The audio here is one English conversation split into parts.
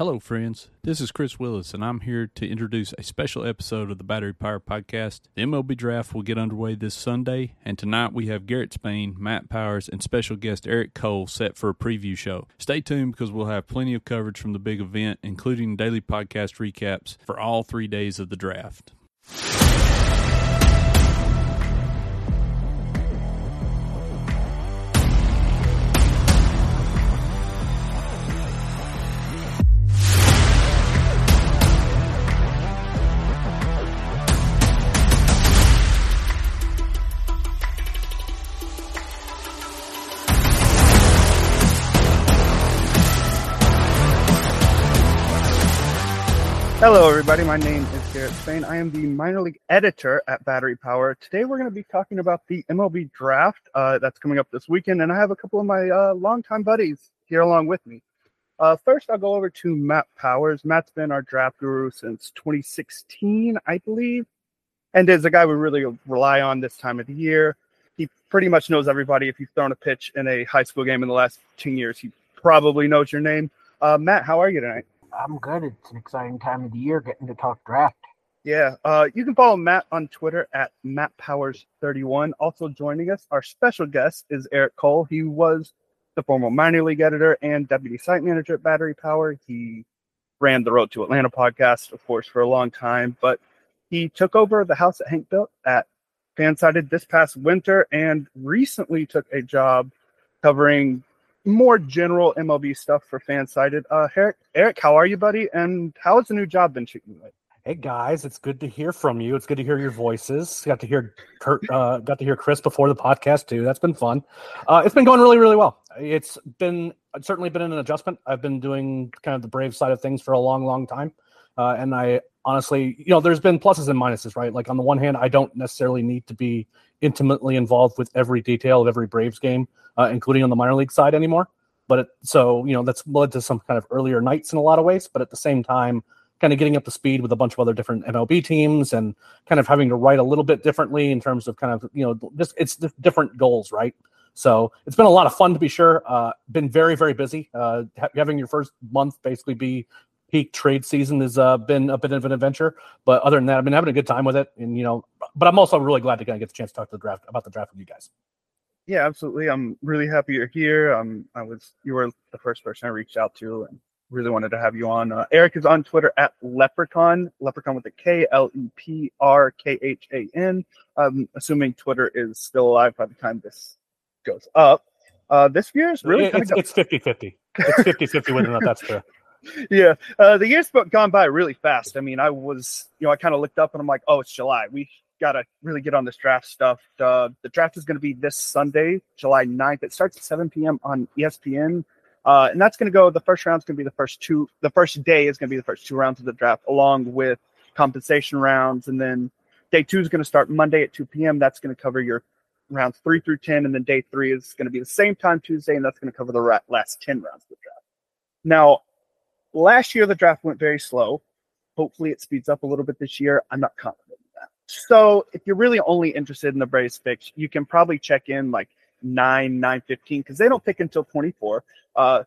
Hello, friends. This is Chris Willis, and I'm here to introduce a special episode of the Battery Power Podcast. The MLB draft will get underway this Sunday, and tonight we have Garrett Spain, Matt Powers, and special guest Eric Cole set for a preview show. Stay tuned because we'll have plenty of coverage from the big event, including daily podcast recaps for all three days of the draft. Hello, everybody. My name is Garrett Spain. I am the minor league editor at Battery Power. Today, we're going to be talking about the MLB draft uh, that's coming up this weekend, and I have a couple of my uh, longtime buddies here along with me. Uh, first, I'll go over to Matt Powers. Matt's been our draft guru since 2016, I believe, and is a guy we really rely on this time of the year. He pretty much knows everybody. If you've thrown a pitch in a high school game in the last 10 years, he probably knows your name. Uh, Matt, how are you tonight? I'm good. It's an exciting time of the year getting to talk draft. Yeah, uh, you can follow Matt on Twitter at MattPowers31. Also joining us, our special guest is Eric Cole. He was the former minor league editor and deputy site manager at Battery Power. He ran the Road to Atlanta podcast, of course, for a long time, but he took over the house that Hank built at Fansided this past winter and recently took a job covering more general MLB stuff for Fansided. Uh, Eric, Eric, how are you, buddy? And how has the new job been treating you? Hey guys, it's good to hear from you. It's good to hear your voices. Got to hear Kurt, uh, got to hear Chris before the podcast too. That's been fun. Uh, it's been going really, really well. It's been it's certainly been an adjustment. I've been doing kind of the brave side of things for a long, long time, uh, and I honestly, you know, there's been pluses and minuses, right? Like on the one hand, I don't necessarily need to be intimately involved with every detail of every Braves game, uh, including on the minor league side anymore. But it, so you know, that's led to some kind of earlier nights in a lot of ways. But at the same time, kind of getting up to speed with a bunch of other different MLB teams and kind of having to write a little bit differently in terms of kind of you know just it's different goals, right? So it's been a lot of fun to be sure. Uh, been very very busy. Uh, having your first month basically be peak trade season has uh, been a bit of an adventure. But other than that, I've been having a good time with it. And you know, but I'm also really glad to kind of get the chance to talk to the draft about the draft with you guys. Yeah, absolutely. I'm really happy you're here. Um, I was you were the first person I reached out to, and really wanted to have you on. Uh, Eric is on Twitter at Leprechaun, Leprechaun with a K L E P R K H A N. I'm assuming Twitter is still alive by the time this goes up. Uh, this year's really it's, it's 50-50. It's 50-50 whether or not that's true yeah, uh, the year's gone by really fast. I mean, I was, you know, I kind of looked up and I'm like, oh, it's July. We got to really get on this draft stuff. Uh, the draft is going to be this Sunday, July 9th. It starts at 7 p.m. on ESPN. Uh, and that's going to go, the first round is going to be the first two, the first day is going to be the first two rounds of the draft, along with compensation rounds. And then day two is going to start Monday at 2 p.m. That's going to cover your rounds three through 10. And then day three is going to be the same time Tuesday, and that's going to cover the last 10 rounds of the draft. Now, Last year, the draft went very slow. Hopefully, it speeds up a little bit this year. I'm not confident in that. So, if you're really only interested in the Braves picks, you can probably check in like 9, 9 15 because they don't pick until 24. Uh,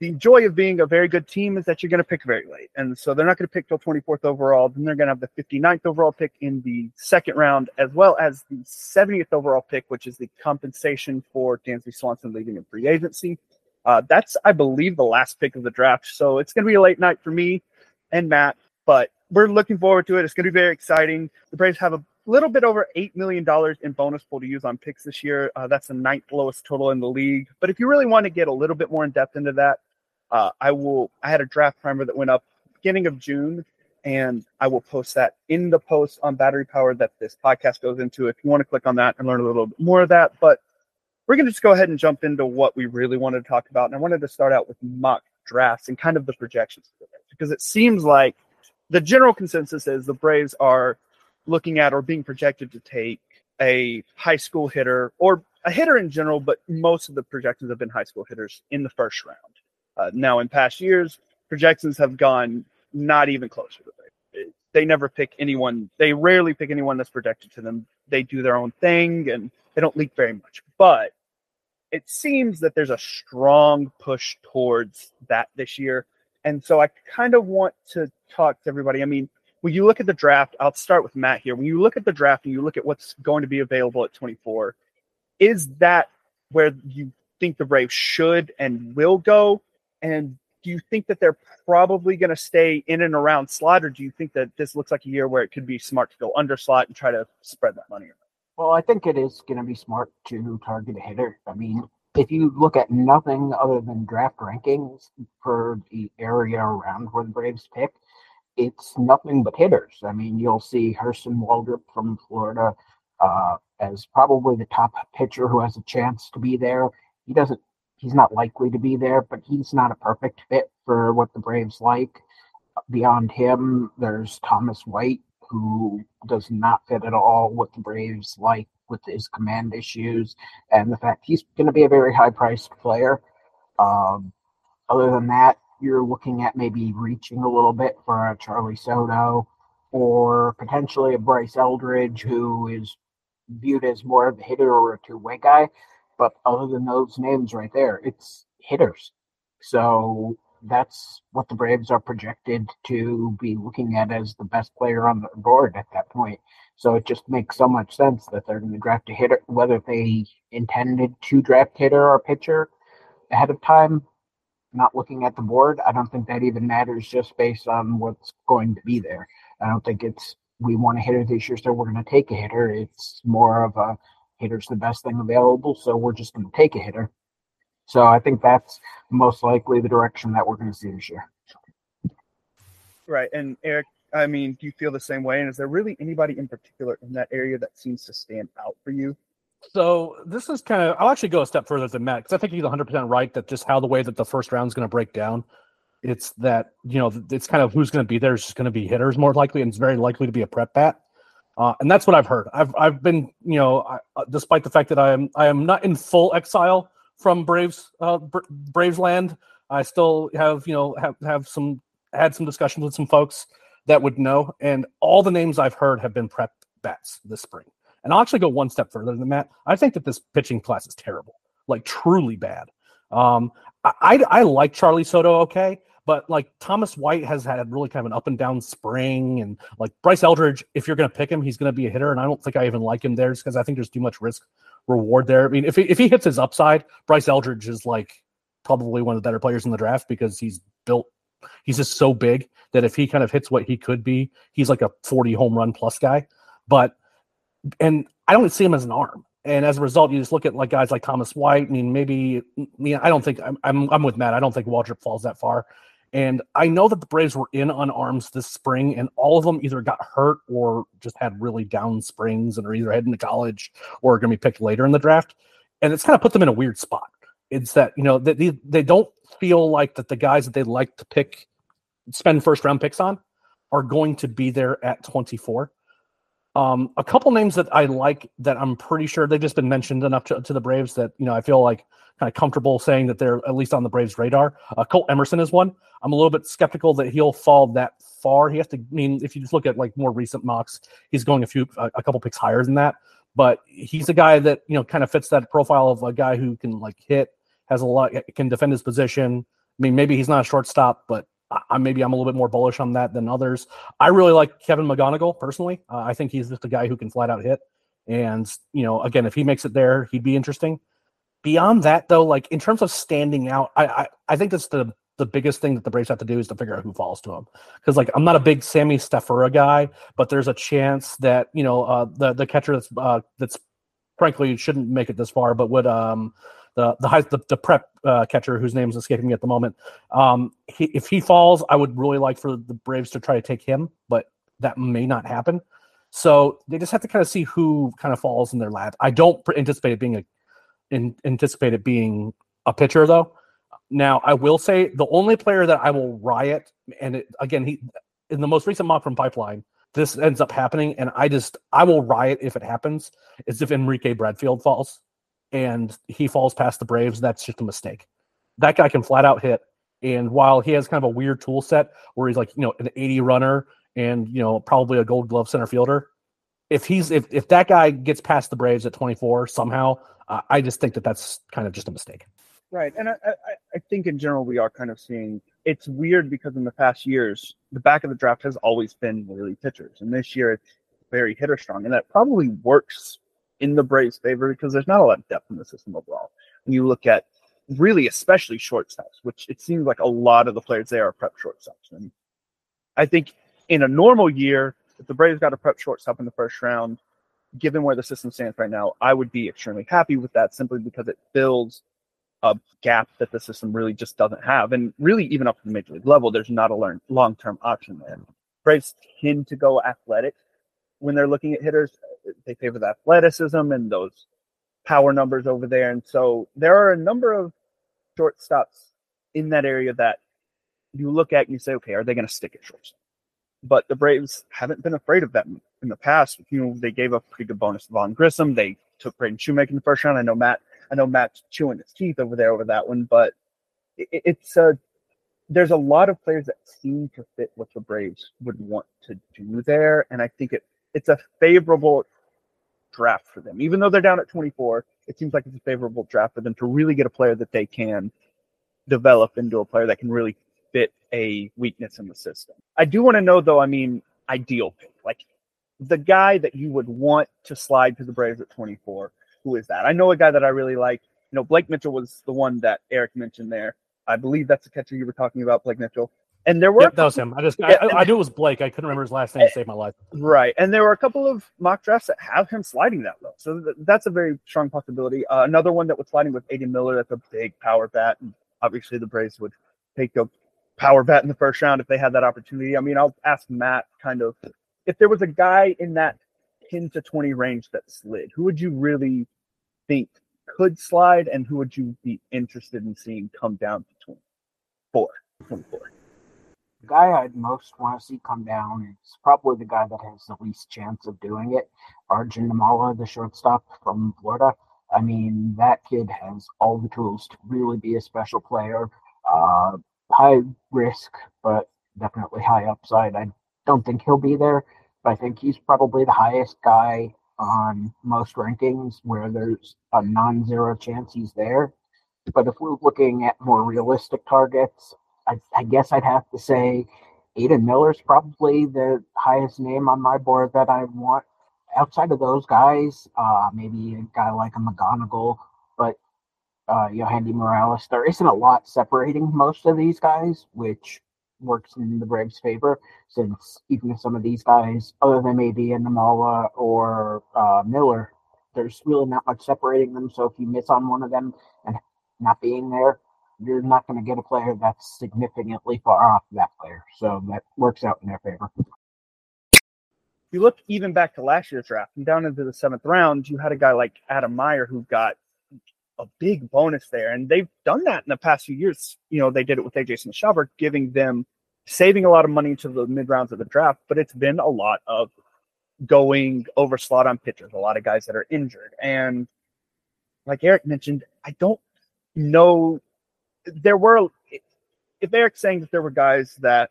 the joy of being a very good team is that you're going to pick very late. And so they're not going to pick till 24th overall. Then they're going to have the 59th overall pick in the second round, as well as the 70th overall pick, which is the compensation for Dansby Swanson leaving in free agency. Uh, that's, I believe, the last pick of the draft. So it's going to be a late night for me and Matt, but we're looking forward to it. It's going to be very exciting. The Braves have a little bit over $8 million in bonus pool to use on picks this year. Uh, that's the ninth lowest total in the league. But if you really want to get a little bit more in depth into that, uh, I will. I had a draft primer that went up beginning of June, and I will post that in the post on battery power that this podcast goes into. If you want to click on that and learn a little bit more of that, but we're going to just go ahead and jump into what we really wanted to talk about. And I wanted to start out with mock drafts and kind of the projections because it seems like the general consensus is the Braves are looking at or being projected to take a high school hitter or a hitter in general, but most of the projections have been high school hitters in the first round. Uh, now, in past years, projections have gone not even closer to it. They never pick anyone. They rarely pick anyone that's projected to them. They do their own thing and they don't leak very much. But it seems that there's a strong push towards that this year. And so I kind of want to talk to everybody. I mean, when you look at the draft, I'll start with Matt here. When you look at the draft and you look at what's going to be available at 24, is that where you think the Braves should and will go? And do you think that they're probably going to stay in and around slot, or do you think that this looks like a year where it could be smart to go under slot and try to spread that money around? Well, I think it is going to be smart to target a hitter. I mean, if you look at nothing other than draft rankings for the area around where the Braves pick, it's nothing but hitters. I mean, you'll see Hurston Waldrep from Florida uh, as probably the top pitcher who has a chance to be there. He doesn't he's not likely to be there, but he's not a perfect fit for what the Braves like. Beyond him, there's Thomas White, who does not fit at all with the Braves like with his command issues and the fact he's going to be a very high priced player. Um, other than that, you're looking at maybe reaching a little bit for a Charlee Soto or potentially a Bryce Eldridge, who is viewed as more of a hitter or a two way guy. But other than those names right there, it's hitters. So that's what the Braves are projected to be looking at as the best player on the board at that point. So it just makes so much sense that they're going to draft a hitter, whether they intended to draft hitter or pitcher ahead of time. Not looking at the board, I don't think that even matters just based on what's going to be there. I don't think it's we want a hitter this year, so we're going to take a hitter. It's more of a hitter's the best thing available, so we're just going to take a hitter. So I think that's most likely the direction that we're going to see this year. Right. And Eric, I mean, do you feel the same way? And is there really anybody in particular in that area that seems to stand out for you? So this is kind of, I'll actually go a step further than Matt because I think he's 100% right that just how the way that the first round is going to break down, it's that, you know, it's kind of who's going to be there is just going to be hitters more likely, and it's very likely to be a prep bat. Uh, and that's what I've heard. I've I've been you know, I, uh, despite the fact that I am I am not in full exile from Braves uh, Braves land, I still have you know have have some had some discussions with some folks that would know, and all the names I've heard have been prep bats this spring. And I'll actually go one step further than that. I think that this pitching class is terrible, like truly bad. Um, I, I, I like Charlee Soto okay, but like Thomas White has had really kind of an up and down spring, and like Bryce Eldridge, if you're going to pick him, he's going to be a hitter, and I don't think I even like him there because I think there's too much risk reward there. I mean, if he, if he hits his upside, Bryce Eldridge is like probably one of the better players in the draft because he's built. He's just so big that if he kind of hits what he could be, he's like a 40 home run plus guy. But and I don't see him as an arm. And as a result, you just look at like guys like Thomas White. I mean, maybe I mean I don't think I'm I'm, I'm with Matt. I don't think Waldrep falls that far. And I know that the Braves were in on arms this spring, and all of them either got hurt or just had really down springs and are either heading to college or are going to be picked later in the draft. And it's kind of put them in a weird spot. It's that, you know, they, they don't feel like that the guys that they like to pick, spend first round picks on, are going to be there at 24. Um, a couple names that I like that I'm pretty sure they've just been mentioned enough to, to the Braves that, you know, I feel like kind of comfortable saying that they're at least on the Braves' radar. Uh, Colt Emerson is one. I'm a little bit skeptical that he'll fall that far. He has to I mean if you just look at like more recent mocks, he's going a few a, a couple picks higher than that. But he's a guy that you know kind of fits that profile of a guy who can like hit, has a lot, can defend his position. I mean, maybe he's not a shortstop, but I, maybe I'm a little bit more bullish on that than others. I really like Kevin McGonigle personally. Uh, I think he's just a guy who can flat out hit. And you know, again, if he makes it there, he'd be interesting. Beyond that, though, like in terms of standing out, I I, I think that's the the biggest thing that the Braves have to do is to figure out who falls to him. Because like I'm not a big Sammy Stafura guy, but there's a chance that you know uh, the the catcher that's uh, that's frankly shouldn't make it this far, but would um the the the, the prep uh, catcher whose name is escaping me at the moment. Um, he, if he falls, I would really like for the Braves to try to take him, but that may not happen. So they just have to kind of see who kind of falls in their lap. I don't anticipate it being a in, anticipate it being a pitcher though. Now I will say the only player that I will riot, and it, again he in the most recent mock from Pipeline, this ends up happening, and I just I will riot if it happens. Is if Enrique Bradfield falls, and he falls past the Braves, that's just a mistake. That guy can flat out hit, and while he has kind of a weird tool set where he's like you know an 80 runner and you know probably a Gold Glove center fielder, if he's if if that guy gets past the Braves at 24 somehow, uh, I just think that that's kind of just a mistake. Right, and I, I, I think in general we are kind of seeing it's weird because in the past years the back of the draft has always been really pitchers, and this year it's very hitter strong, and that probably works in the Braves' favor because there's not a lot of depth in the system overall. When you look at really, especially shortstops, which it seems like a lot of the players there are prep shortstops, and I think in a normal year, if the Braves got a prep shortstop in the first round, given where the system stands right now, I would be extremely happy with that simply because it fills a gap that the system really just doesn't have. And really, even up to the major league level, there's not a long term option there. Braves tend to go athletic when they're looking at hitters. They favor the athleticism and those power numbers over there. And so there are a number of shortstops in that area that you look at and you say, okay, are they going to stick at shortstop? But the Braves haven't been afraid of that in the past. You know, they gave up a pretty good bonus to Vaughn Grissom. They took Braden Shewmake in the first round. I know Matt I know Matt's chewing his teeth over there over that one, but it, it's a there's a lot of players that seem to fit what the Braves would want to do there, and I think it it's a favorable draft for them. Even though they're down at 24, it seems like it's a favorable draft for them to really get a player that they can develop into a player that can really fit a weakness in the system. I do want to know though, I mean, ideal pick. Like the guy that you would want to slide to the Braves at 24 who is that? I know a guy that I really like. You know, Blake Mitchell was the one that Eric mentioned there. I believe that's the catcher you were talking about, Blake Mitchell. And there were yep, that was him. I just I, I, knew it was Blake. I couldn't remember his last name to save my life. Right, and there were a couple of mock drafts that have him sliding that low, so th- that's a very strong possibility. Uh, another one that was sliding with Aidan Miller. That's a big power bat, and obviously the Braves would take a power bat in the first round if they had that opportunity. I mean, I'll ask Matt kind of if there was a guy in that 10 to 20 range that slid, who would you really think could slide, and who would you be interested in seeing come down to 24? 24? The guy I'd most want to see come down is probably the guy that has the least chance of doing it, Arjun Nimmala, the shortstop from Florida. I mean, that kid has all the tools to really be a special player. Uh, high risk, but definitely high upside. I don't think he'll be there, but I think he's probably the highest guy on most rankings where there's a non zero chance he's there. But if we're looking at more realistic targets, I, I guess I'd have to say Aidan Miller's probably the highest name on my board that I want. Outside of those guys, uh, maybe a guy like a McGonigle, but uh, Yohandy Morales, there isn't a lot separating most of these guys, which works in the Braves' favor, since even some of these guys, other than maybe Nimmala or uh, Miller, there's really not much separating them. So if you miss on one of them and not being there, you're not going to get a player that's significantly far off that player. So that works out in their favor. You look even back to last year's draft and down into the seventh round, you had a guy like Adam Maier who got a big bonus there. And they've done that in the past few years. You know, they did it with AJ Smith giving them saving a lot of money to the mid rounds of the draft, but it's been a lot of going over slot on pitchers, a lot of guys that are injured. And like Eric mentioned, I don't know there were if Eric's saying that there were guys that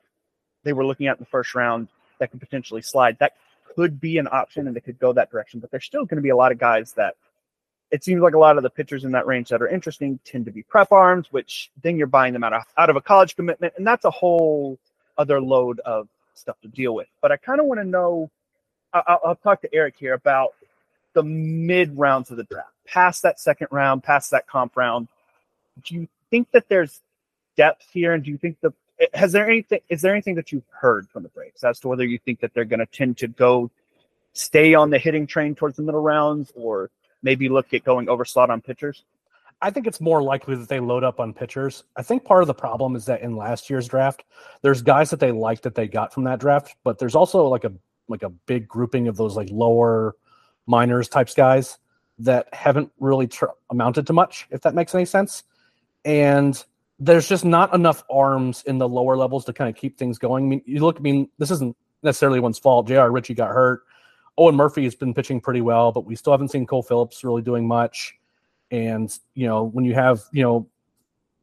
they were looking at in the first round that could potentially slide, that could be an option and they could go that direction. But there's still going to be a lot of guys that it seems like a lot of the pitchers in that range that are interesting tend to be prep arms, which then you're buying them out of out of a college commitment, and that's a whole other load of stuff to deal with. But I kind of want to know. I'll, I'll talk to Eric here about the mid rounds of the draft, past that second round, past that comp round. Do you think that there's depth here, and do you think the has there anything is there anything that you've heard from the Braves as to whether you think that they're going to tend to go stay on the hitting train towards the middle rounds or maybe look at going over slot on pitchers? I think it's more likely that they load up on pitchers. I think part of the problem is that in last year's draft, there's guys that they like that they got from that draft, but there's also like a like a big grouping of those like lower minors types guys that haven't really tr- amounted to much, if that makes any sense. And there's just not enough arms in the lower levels to kind of keep things going. I mean, you look, I mean, this isn't necessarily one's fault. J.R. Ritchie got hurt. Owen Murphy has been pitching pretty well, but we still haven't seen Cole Phillips really doing much. And, you know, when you have, you know,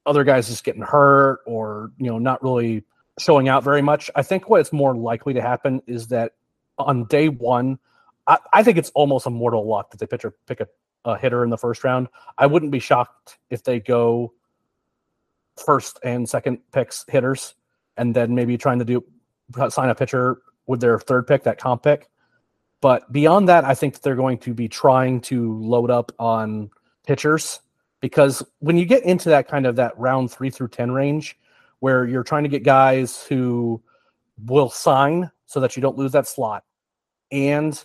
other guys just getting hurt or, you know, not really showing out very much, I think what's more likely to happen is that on day one, I, I think it's almost a mortal luck that they pitch a, pick a, a hitter in the first round. I wouldn't be shocked if they go first and second picks hitters, and then maybe trying to do sign a pitcher with their third pick, that comp pick. But beyond that, I think they're going to be trying to load up on pitchers because when you get into that kind of that round three through 10 range where you're trying to get guys who will sign so that you don't lose that slot and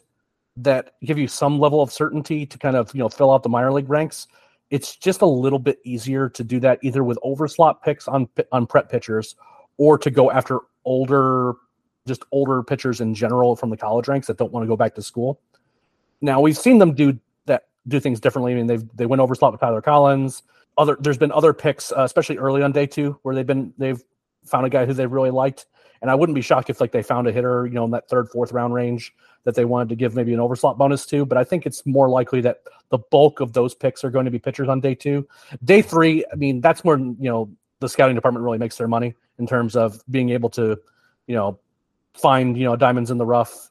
that give you some level of certainty to kind of, you know, fill out the minor league ranks it's just a little bit easier to do that either with overslot picks on on prep pitchers or to go after older just older pitchers in general from the college ranks that don't want to go back to school. Now we've seen them do that do things differently. I mean they've they went overslot with Tyler Collins. Other there's been other picks, uh, especially early on day two, where they've been they've found a guy who they really liked. And I wouldn't be shocked if like they found a hitter, you know, in that third, fourth round range that they wanted to give maybe an overslot bonus to. But I think it's more likely that the bulk of those picks are going to be pitchers on day two. Day three, I mean, that's where you know the scouting department really makes their money in terms of being able to, you know, find you know diamonds in the rough,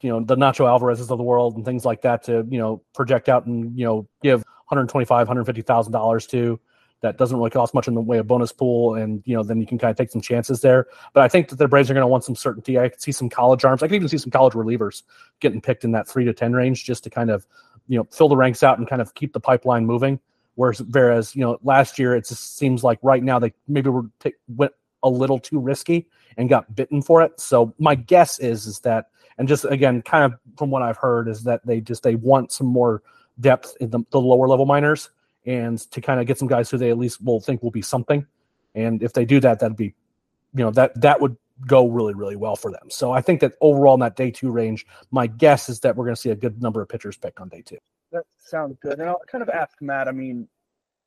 you know, the Nacho Alvarez's of the world and things like that to you know project out and you know give 125, 150 thousand dollars to that doesn't really cost much in the way of bonus pool, and you know then you can kind of take some chances there. But I think that the Braves are going to want some certainty. I could see some college arms. I could even see some college relievers getting picked in that three to ten range just to kind of you know fill the ranks out and kind of keep the pipeline moving. Whereas, whereas you know last year it just seems like right now they maybe were t- went a little too risky and got bitten for it. So my guess is is that and just again kind of from what I've heard is that they just they want some more depth in the, the lower level minors and to kind of get some guys who they at least will think will be something. And if they do that, that'd be, you know, that that would go really, really well for them. So I think that overall in that day two range, my guess is that we're going to see a good number of pitchers picked on day two. That sounds good. And I'll kind of ask Matt. I mean,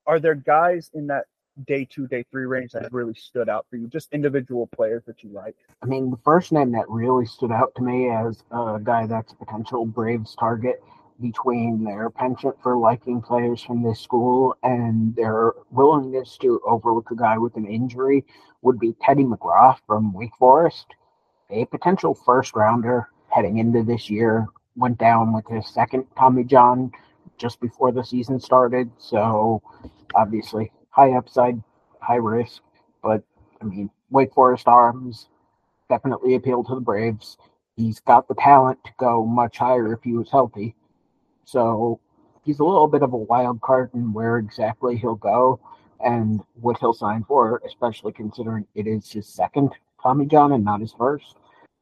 are there guys in that day two, day three range that really stood out for you? Just individual players that you like? I mean, the first name that really stood out to me as a guy that's a potential Braves target between their penchant for liking players from this school and their willingness to overlook a guy with an injury would be Teddy McGraw from Wake Forest, a potential first rounder heading into this year. Went down with his second Tommy John just before the season started. So obviously high upside, high risk. But I mean, Wake Forest arms definitely appeal to the Braves. He's got the talent to go much higher if he was healthy. So he's a little bit of a wild card in where exactly he'll go and what he'll sign for, especially considering it is his second Tommy John and not his first.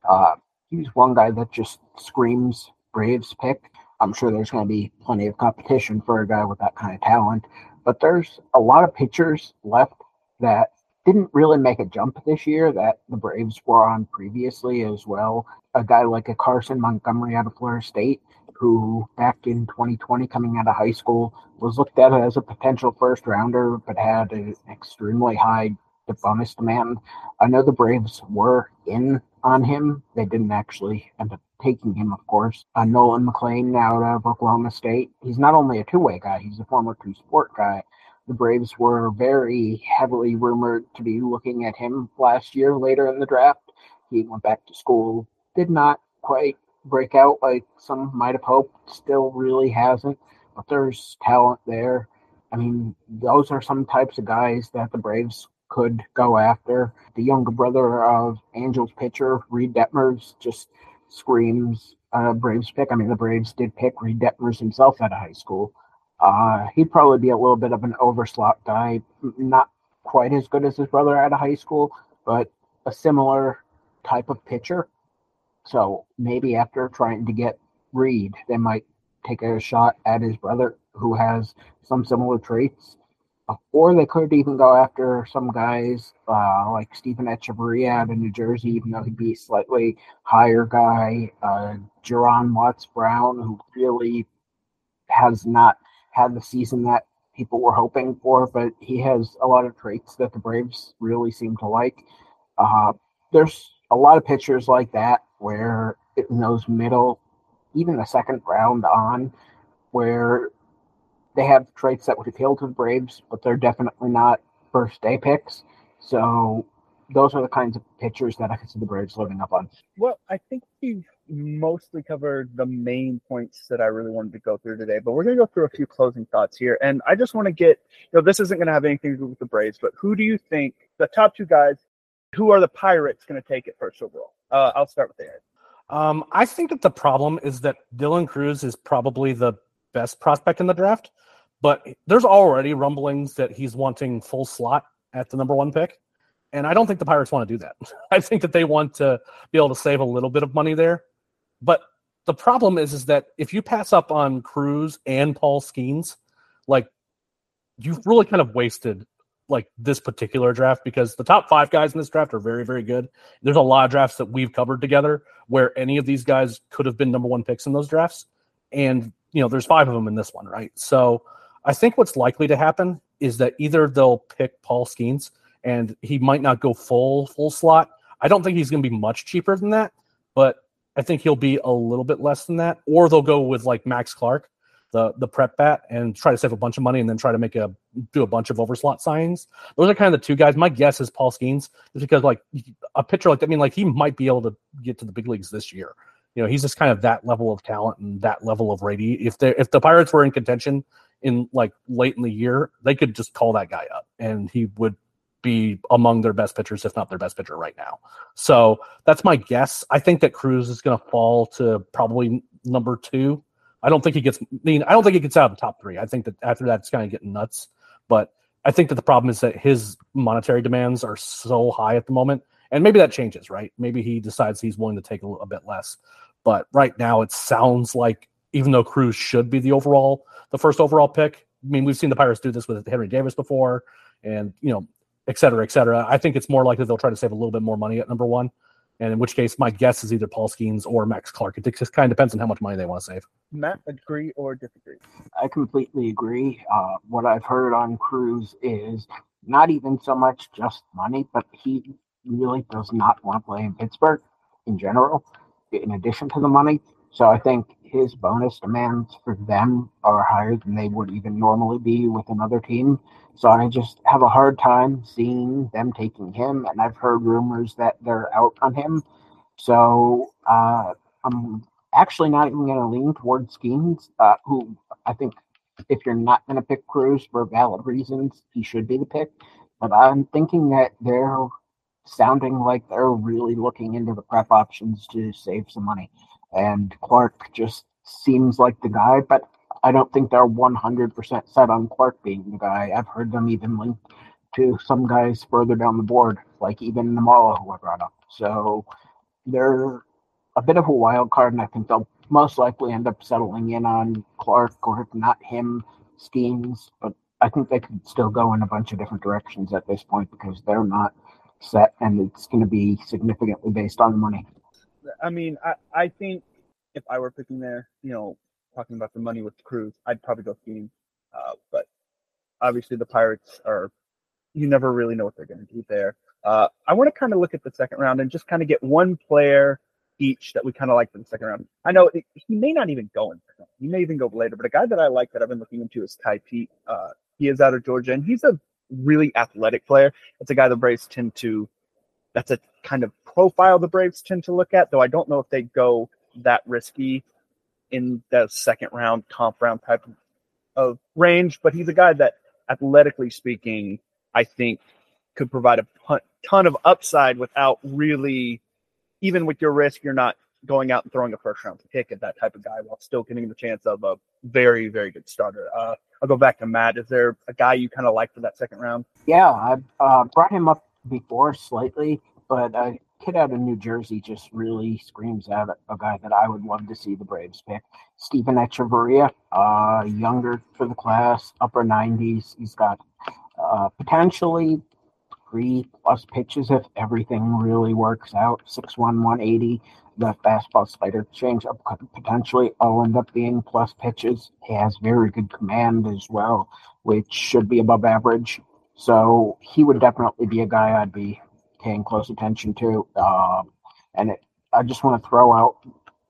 Uh, he's one guy that just screams Braves pick. I'm sure there's going to be plenty of competition for a guy with that kind of talent, but there's a lot of pitchers left that didn't really make a jump this year that the Braves were on previously as well. A guy like a Carson Montgomery out of Florida State who back in 2020 coming out of high school was looked at as a potential first rounder but had an extremely high bonus demand. I know the braves were in on him. They didn't actually end up taking him of course. Uh, nolan mclean out of oklahoma state he's not only a two-way guy he's a former two-sport guy. The braves were very heavily rumored to be looking at him last year later in the draft. He went back to school did not quite break out like some might have hoped. Still really hasn't, but there's talent there. I mean, those are some types of guys that the Braves could go after. The younger brother of Angels pitcher Reid Detmers just screams uh, Braves pick. I mean, the Braves did pick Reid Detmers himself out of high school. Uh, he'd probably be a little bit of an overslot guy, not quite as good as his brother out of high school, but a similar type of pitcher. So maybe after trying to get Reid, they might take a shot at his brother who has some similar traits. or they could even go after some guys uh, like Steven Echavarria out of New Jersey, even though he'd be slightly higher guy. Uh, Juaron Watts Brown, who really has not had the season that people were hoping for, but he has a lot of traits that the Braves really seem to like. Uh, there's a lot of pitchers like that where in those middle, even the second round on, where they have traits that would appeal to the Braves, but they're definitely not first day picks. So those are the kinds of pitchers that I could see the Braves living up on. Well, I think we've mostly covered the main points that I really wanted to go through today, but we're going to go through a few closing thoughts here. And I just want to get, you know, this isn't going to have anything to do with the Braves, but who do you think the top two guys, who are the Pirates going to take it first overall? Uh, I'll start with Aaron. Um, I think that the problem is that Dylan Crews is probably the best prospect in the draft, but there's already rumblings that he's wanting full slot at the number one pick. And I don't think the Pirates want to do that. I think that they want to be able to save a little bit of money there. But the problem is, is that if you pass up on Crews and Paul Skenes, like you've really kind of wasted like this particular draft because the top five guys in this draft are very, very good. There's a lot of drafts that we've covered together where any of these guys could have been number one picks in those drafts. And, you know, there's five of them in this one, right? So I think what's likely to happen is that either they'll pick Paul Skenes and he might not go full, full slot. I don't think he's going to be much cheaper than that, but I think he'll be a little bit less than that. Or they'll go with like Max Clark, the the prep bat and try to save a bunch of money and then try to make a do a bunch of overslot signings. Those are kind of the two guys. My guess is Paul Skenes is because like a pitcher like I mean like he might be able to get to the big leagues this year. You know, he's just kind of that level of talent and that level of ready. If they if the Pirates were in contention in like late in the year, they could just call that guy up and he would be among their best pitchers, if not their best pitcher right now. So that's my guess. I think that Crews is going to fall to probably number two I don't think he gets. I mean, I don't think he gets out of the top three. I think that after that, it's kind of getting nuts. But I think that the problem is that his monetary demands are so high at the moment, and maybe that changes. Right? Maybe he decides he's willing to take a, a bit less. But right now, it sounds like even though Crews should be the overall, the first overall pick. I mean, we've seen the Pirates do this with Henry Davis before, and you know, et cetera, et cetera. I think it's more likely they'll try to save a little bit more money at number one and in which case my guess is either Paul Skenes or Max Clark. It just kind of depends on how much money they want to save. Matt, agree or disagree? I completely agree. Uh, what I've heard on Crews is not even so much just money, but he really does not want to play in Pittsburgh in general, in addition to the money. So I think his bonus demands for them are higher than they would even normally be with another team. So I just have a hard time seeing them taking him, and I've heard rumors that they're out on him. So uh, I'm actually not even going to lean towards Skenes, uh, who I think if you're not going to pick Crews for valid reasons, he should be the pick. But I'm thinking that they're sounding like they're really looking into the prep options to save some money and Clark just seems like the guy, but I don't think they're 100% set on Clark being the guy. I've heard them even linked to some guys further down the board, like even Nimmala, who I brought up. So they're a bit of a wild card, and I think they'll most likely end up settling in on Clark, or if not him, Skenes. But I think they could still go in a bunch of different directions at this point because they're not set, and it's going to be significantly based on money. I mean, I, I think if I were picking there, you know, talking about the money with the Crews, I'd probably go Skenes. Uh, but obviously, the Pirates are, you never really know what they're going to do there. Uh, I want to kind of look at the second round and just kind of get one player each that we kind of like for the second round. I know it, he may not even go in. He may even go later, but a guy that I like that I've been looking into is Tai Peete. Uh, he is out of Georgia, and he's a really athletic player. It's a guy the Braves tend to. That's a kind of profile the Braves tend to look at, though I don't know if they go that risky in the second round, comp round type of range. But he's a guy that, athletically speaking, I think could provide a ton of upside without really, even with your risk, you're not going out and throwing a first round pick at that type of guy while still getting the chance of a very, very good starter. Uh, I'll go back to Matt. Is there a guy you kind of like for that second round? Yeah, I uh, brought him up before slightly, but a kid out of New Jersey just really screams out a guy that I would love to see the Braves pick. Steven Echavarria, uh, younger for the class, upper 90s. He's got uh, potentially three plus pitches if everything really works out. 6'1, 180. The fastball slider change up potentially all end up being plus pitches. He has very good command as well, which should be above average. So he would definitely be a guy I'd be paying close attention to. Um, and it, I just want to throw out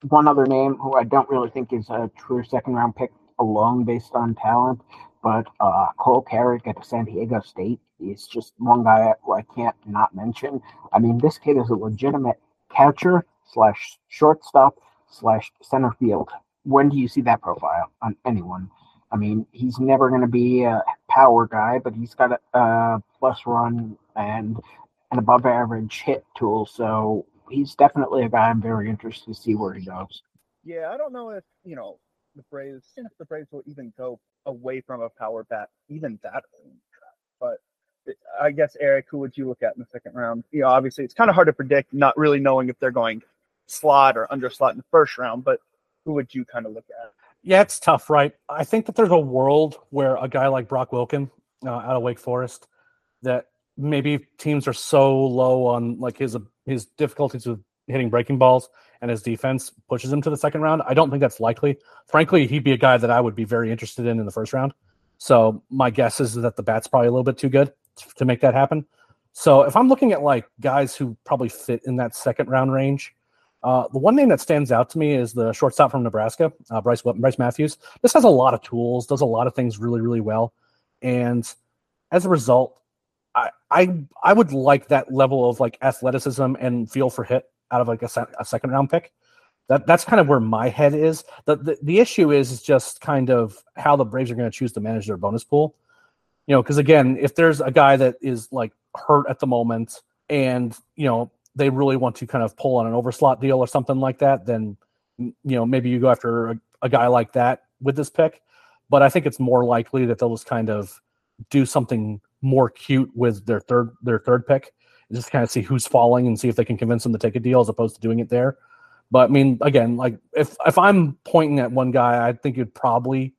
one other name who I don't really think is a true second round pick alone based on talent, but uh, Cole Carrigg at San Diego State is just one guy who I can't not mention. I mean, this kid is a legitimate catcher slash shortstop slash center field. When do you see that profile on anyone? I mean, he's never going to be a power guy, but he's got a, a plus run and an above average hit tool. So he's definitely a guy I'm very interested to see where he goes. Yeah, I don't know if, you know, the Braves, if the Braves will even go away from a power bat, even that But I guess, Eric, who would you look at in the second round? You know, obviously it's kind of hard to predict, not really knowing if they're going slot or under slot in the first round, but who would you kind of look at? Yeah, it's tough, right? I think that there's a world where a guy like Brock Wilken uh, out of Wake Forest, that maybe teams are so low on like his his difficulties with hitting breaking balls and his defense pushes him to the second round. I don't think that's likely. Frankly, he'd be a guy that I would be very interested in in the first round. So my guess is that the bat's probably a little bit too good to make that happen. So if I'm looking at like guys who probably fit in that second round range, uh, the one name that stands out to me is the shortstop from Nebraska, uh, Bryce Bryce Matthews. This has a lot of tools, does a lot of things really really well, and as a result, I I I would like that level of like athleticism and feel for hit out of like a, a second round pick. That that's kind of where my head is. The the, the issue is, is just kind of how the Braves are going to choose to manage their bonus pool. You know, because again, if there's a guy that is like hurt at the moment and you know they really want to kind of pull on an overslot deal or something like that, then you know maybe you go after a, a guy like that with this pick. But I think it's more likely that they'll just kind of do something more cute with their third their third pick, just kind of see who's falling and see if they can convince them to take a deal as opposed to doing it there. But I mean, again, like if if I'm pointing at one guy, I think it'd probably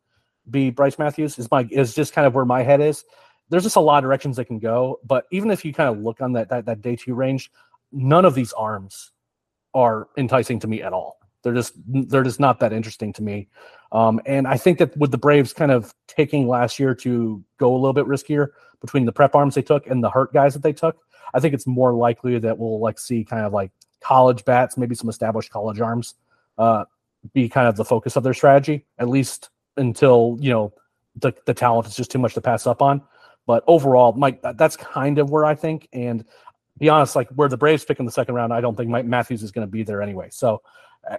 be Bryce Matthews. Is my is just kind of where my head is. There's just a lot of directions they can go. But even if you kind of look on that that, that day two range, none of these arms are enticing to me at all. They're just they're just not that interesting to me. Um, and I think that with the Braves kind of taking last year to go a little bit riskier between the prep arms they took and the hurt guys that they took, I think it's more likely that we'll like see kind of like college bats, maybe some established college arms, uh, be kind of the focus of their strategy, at least until you know the the talent is just too much to pass up on. But overall, Mike, that's kind of where I think. And be honest, like where the Braves pick in the second round, I don't think Mike Matthews is going to be there anyway. So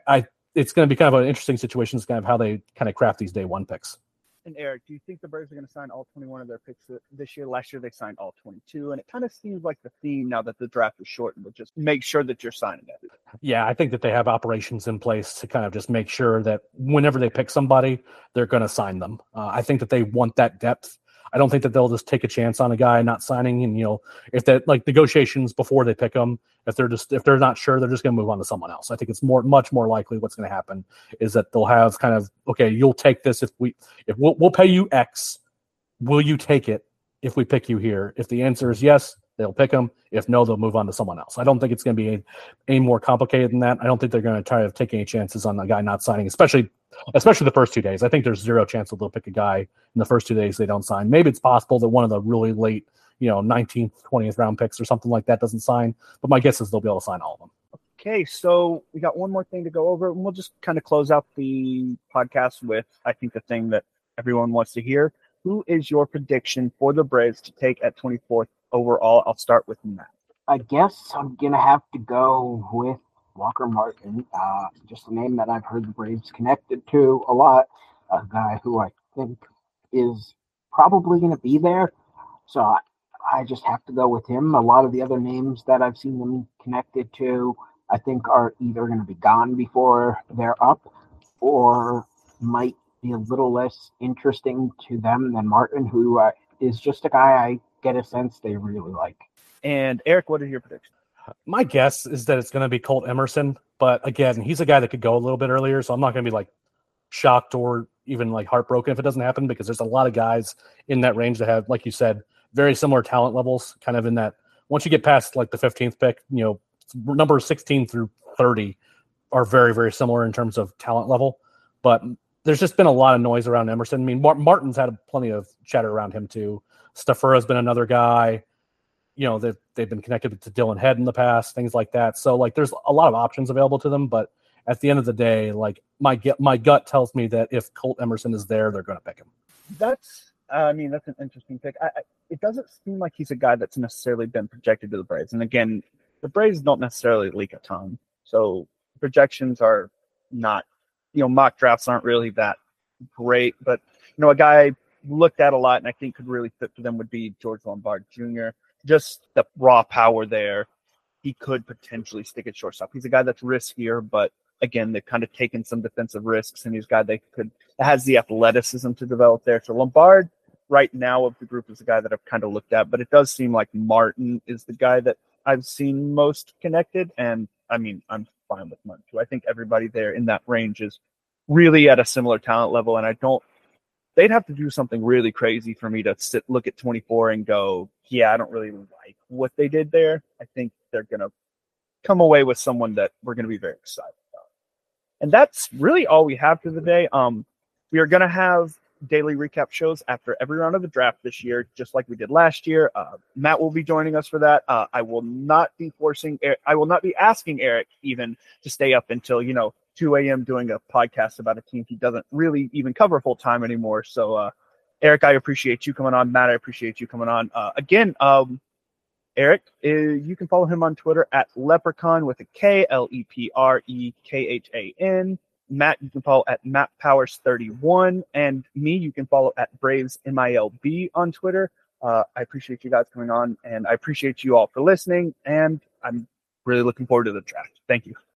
I it's going to be kind of an interesting situation. It's kind of how they kind of craft these day one picks. And Eric, do you think the Braves are going to sign all 21 of their picks this year? Last year they signed all 22, and it kind of seems like the theme now that the draft is shortened to just make sure that you're signing it. Yeah, I think that they have operations in place to kind of just make sure that whenever they pick somebody, they're going to sign them. Uh, I think that they want that depth I don't think that they'll just take a chance on a guy not signing. And you know, if that like negotiations before they pick them, if they're just if they're not sure, they're just going to move on to someone else. I think it's more much more likely what's going to happen is that they'll have kind of okay, you'll take this if we if we'll, we'll pay you X, will you take it if we pick you here? If the answer is yes, they'll pick them. If no, they'll move on to someone else. I don't think it's going to be any, any more complicated than that. I don't think they're going to try to take any chances on a guy not signing, especially especially the first two days. I think there's zero chance that they'll pick a guy in the first two days they don't sign. Maybe it's possible that one of the really late, you know, 19th, 20th round picks or something like that doesn't sign. But my guess is they'll be able to sign all of them. Okay, so we got one more thing to go over, and we'll just kind of close out the podcast with I think the thing that everyone wants to hear. Who is your prediction for the Braves to take at 24th overall? I'll start with Matt. I guess I'm gonna have to go with Walker Martin, uh, just a name that I've heard the Braves connected to a lot. A guy who I think is probably going to be there. So I, I just have to go with him. A lot of the other names that I've seen them connected to, I think, are either going to be gone before they're up or might be a little less interesting to them than Martin, who uh, is just a guy I get a sense they really like. And Eric, what is your prediction? My guess is that it's going to be Colt Emerson, but again, he's a guy that could go a little bit earlier, so I'm not going to be like shocked or even like heartbroken if it doesn't happen because there's a lot of guys in that range that have, like you said, very similar talent levels, kind of in that. Once you get past like the 15th pick, you know, number 16 through 30 are very, very similar in terms of talent level. But there's just been a lot of noise around Emerson. I mean, Martin's had plenty of chatter around him too. Stafura has been another guy. You know, they've they've been connected to Dillon Head in the past, things like that. So like, there's a lot of options available to them. But at the end of the day, like my my gut tells me that if Colt Emerson is there, they're going to pick him. That's I mean, that's an interesting pick. I, I, it doesn't seem like he's a guy that's necessarily been projected to the Braves. And again, the Braves don't necessarily leak a ton, so projections are not, you know, mock drafts aren't really that great. But you know, a guy looked at a lot and I think could really fit for them would be George Lombard Jr. Just the raw power there. He could potentially stick at shortstop. He's a guy that's riskier, but again, they've kind of taken some defensive risks, and he's a guy they could that has the athleticism to develop there. So Lombard, right now of the group, is the guy that I've kind of looked at, but it does seem like Martin is the guy that I've seen most connected. And I mean, I'm fine with Martin too. I think everybody there in that range is really at a similar talent level, and I don't they'd have to do something really crazy for me to sit look at 24 and go, yeah, I don't really like what they did there. I think they're gonna come away with someone that we're gonna be very excited about. And that's really all we have for the day. Um, we are gonna have daily recap shows after every round of the draft this year, just like we did last year. Uh, Matt will be joining us for that. Uh, I will not be forcing, I will not be asking Eric even to stay up until you know 2 a.m. doing a podcast about a team he doesn't really even cover full time anymore. So, uh, Eric, I appreciate you coming on. Matt, I appreciate you coming on. Uh, again, um, Eric, uh, you can follow him on Twitter at Leprechaun with a K, L E P R E K H A N. Matt, you can follow at Matt Powers 31. And me, you can follow at Braves MILB on Twitter. Uh, I appreciate you guys coming on, and I appreciate you all for listening. And I'm really looking forward to the draft. Thank you.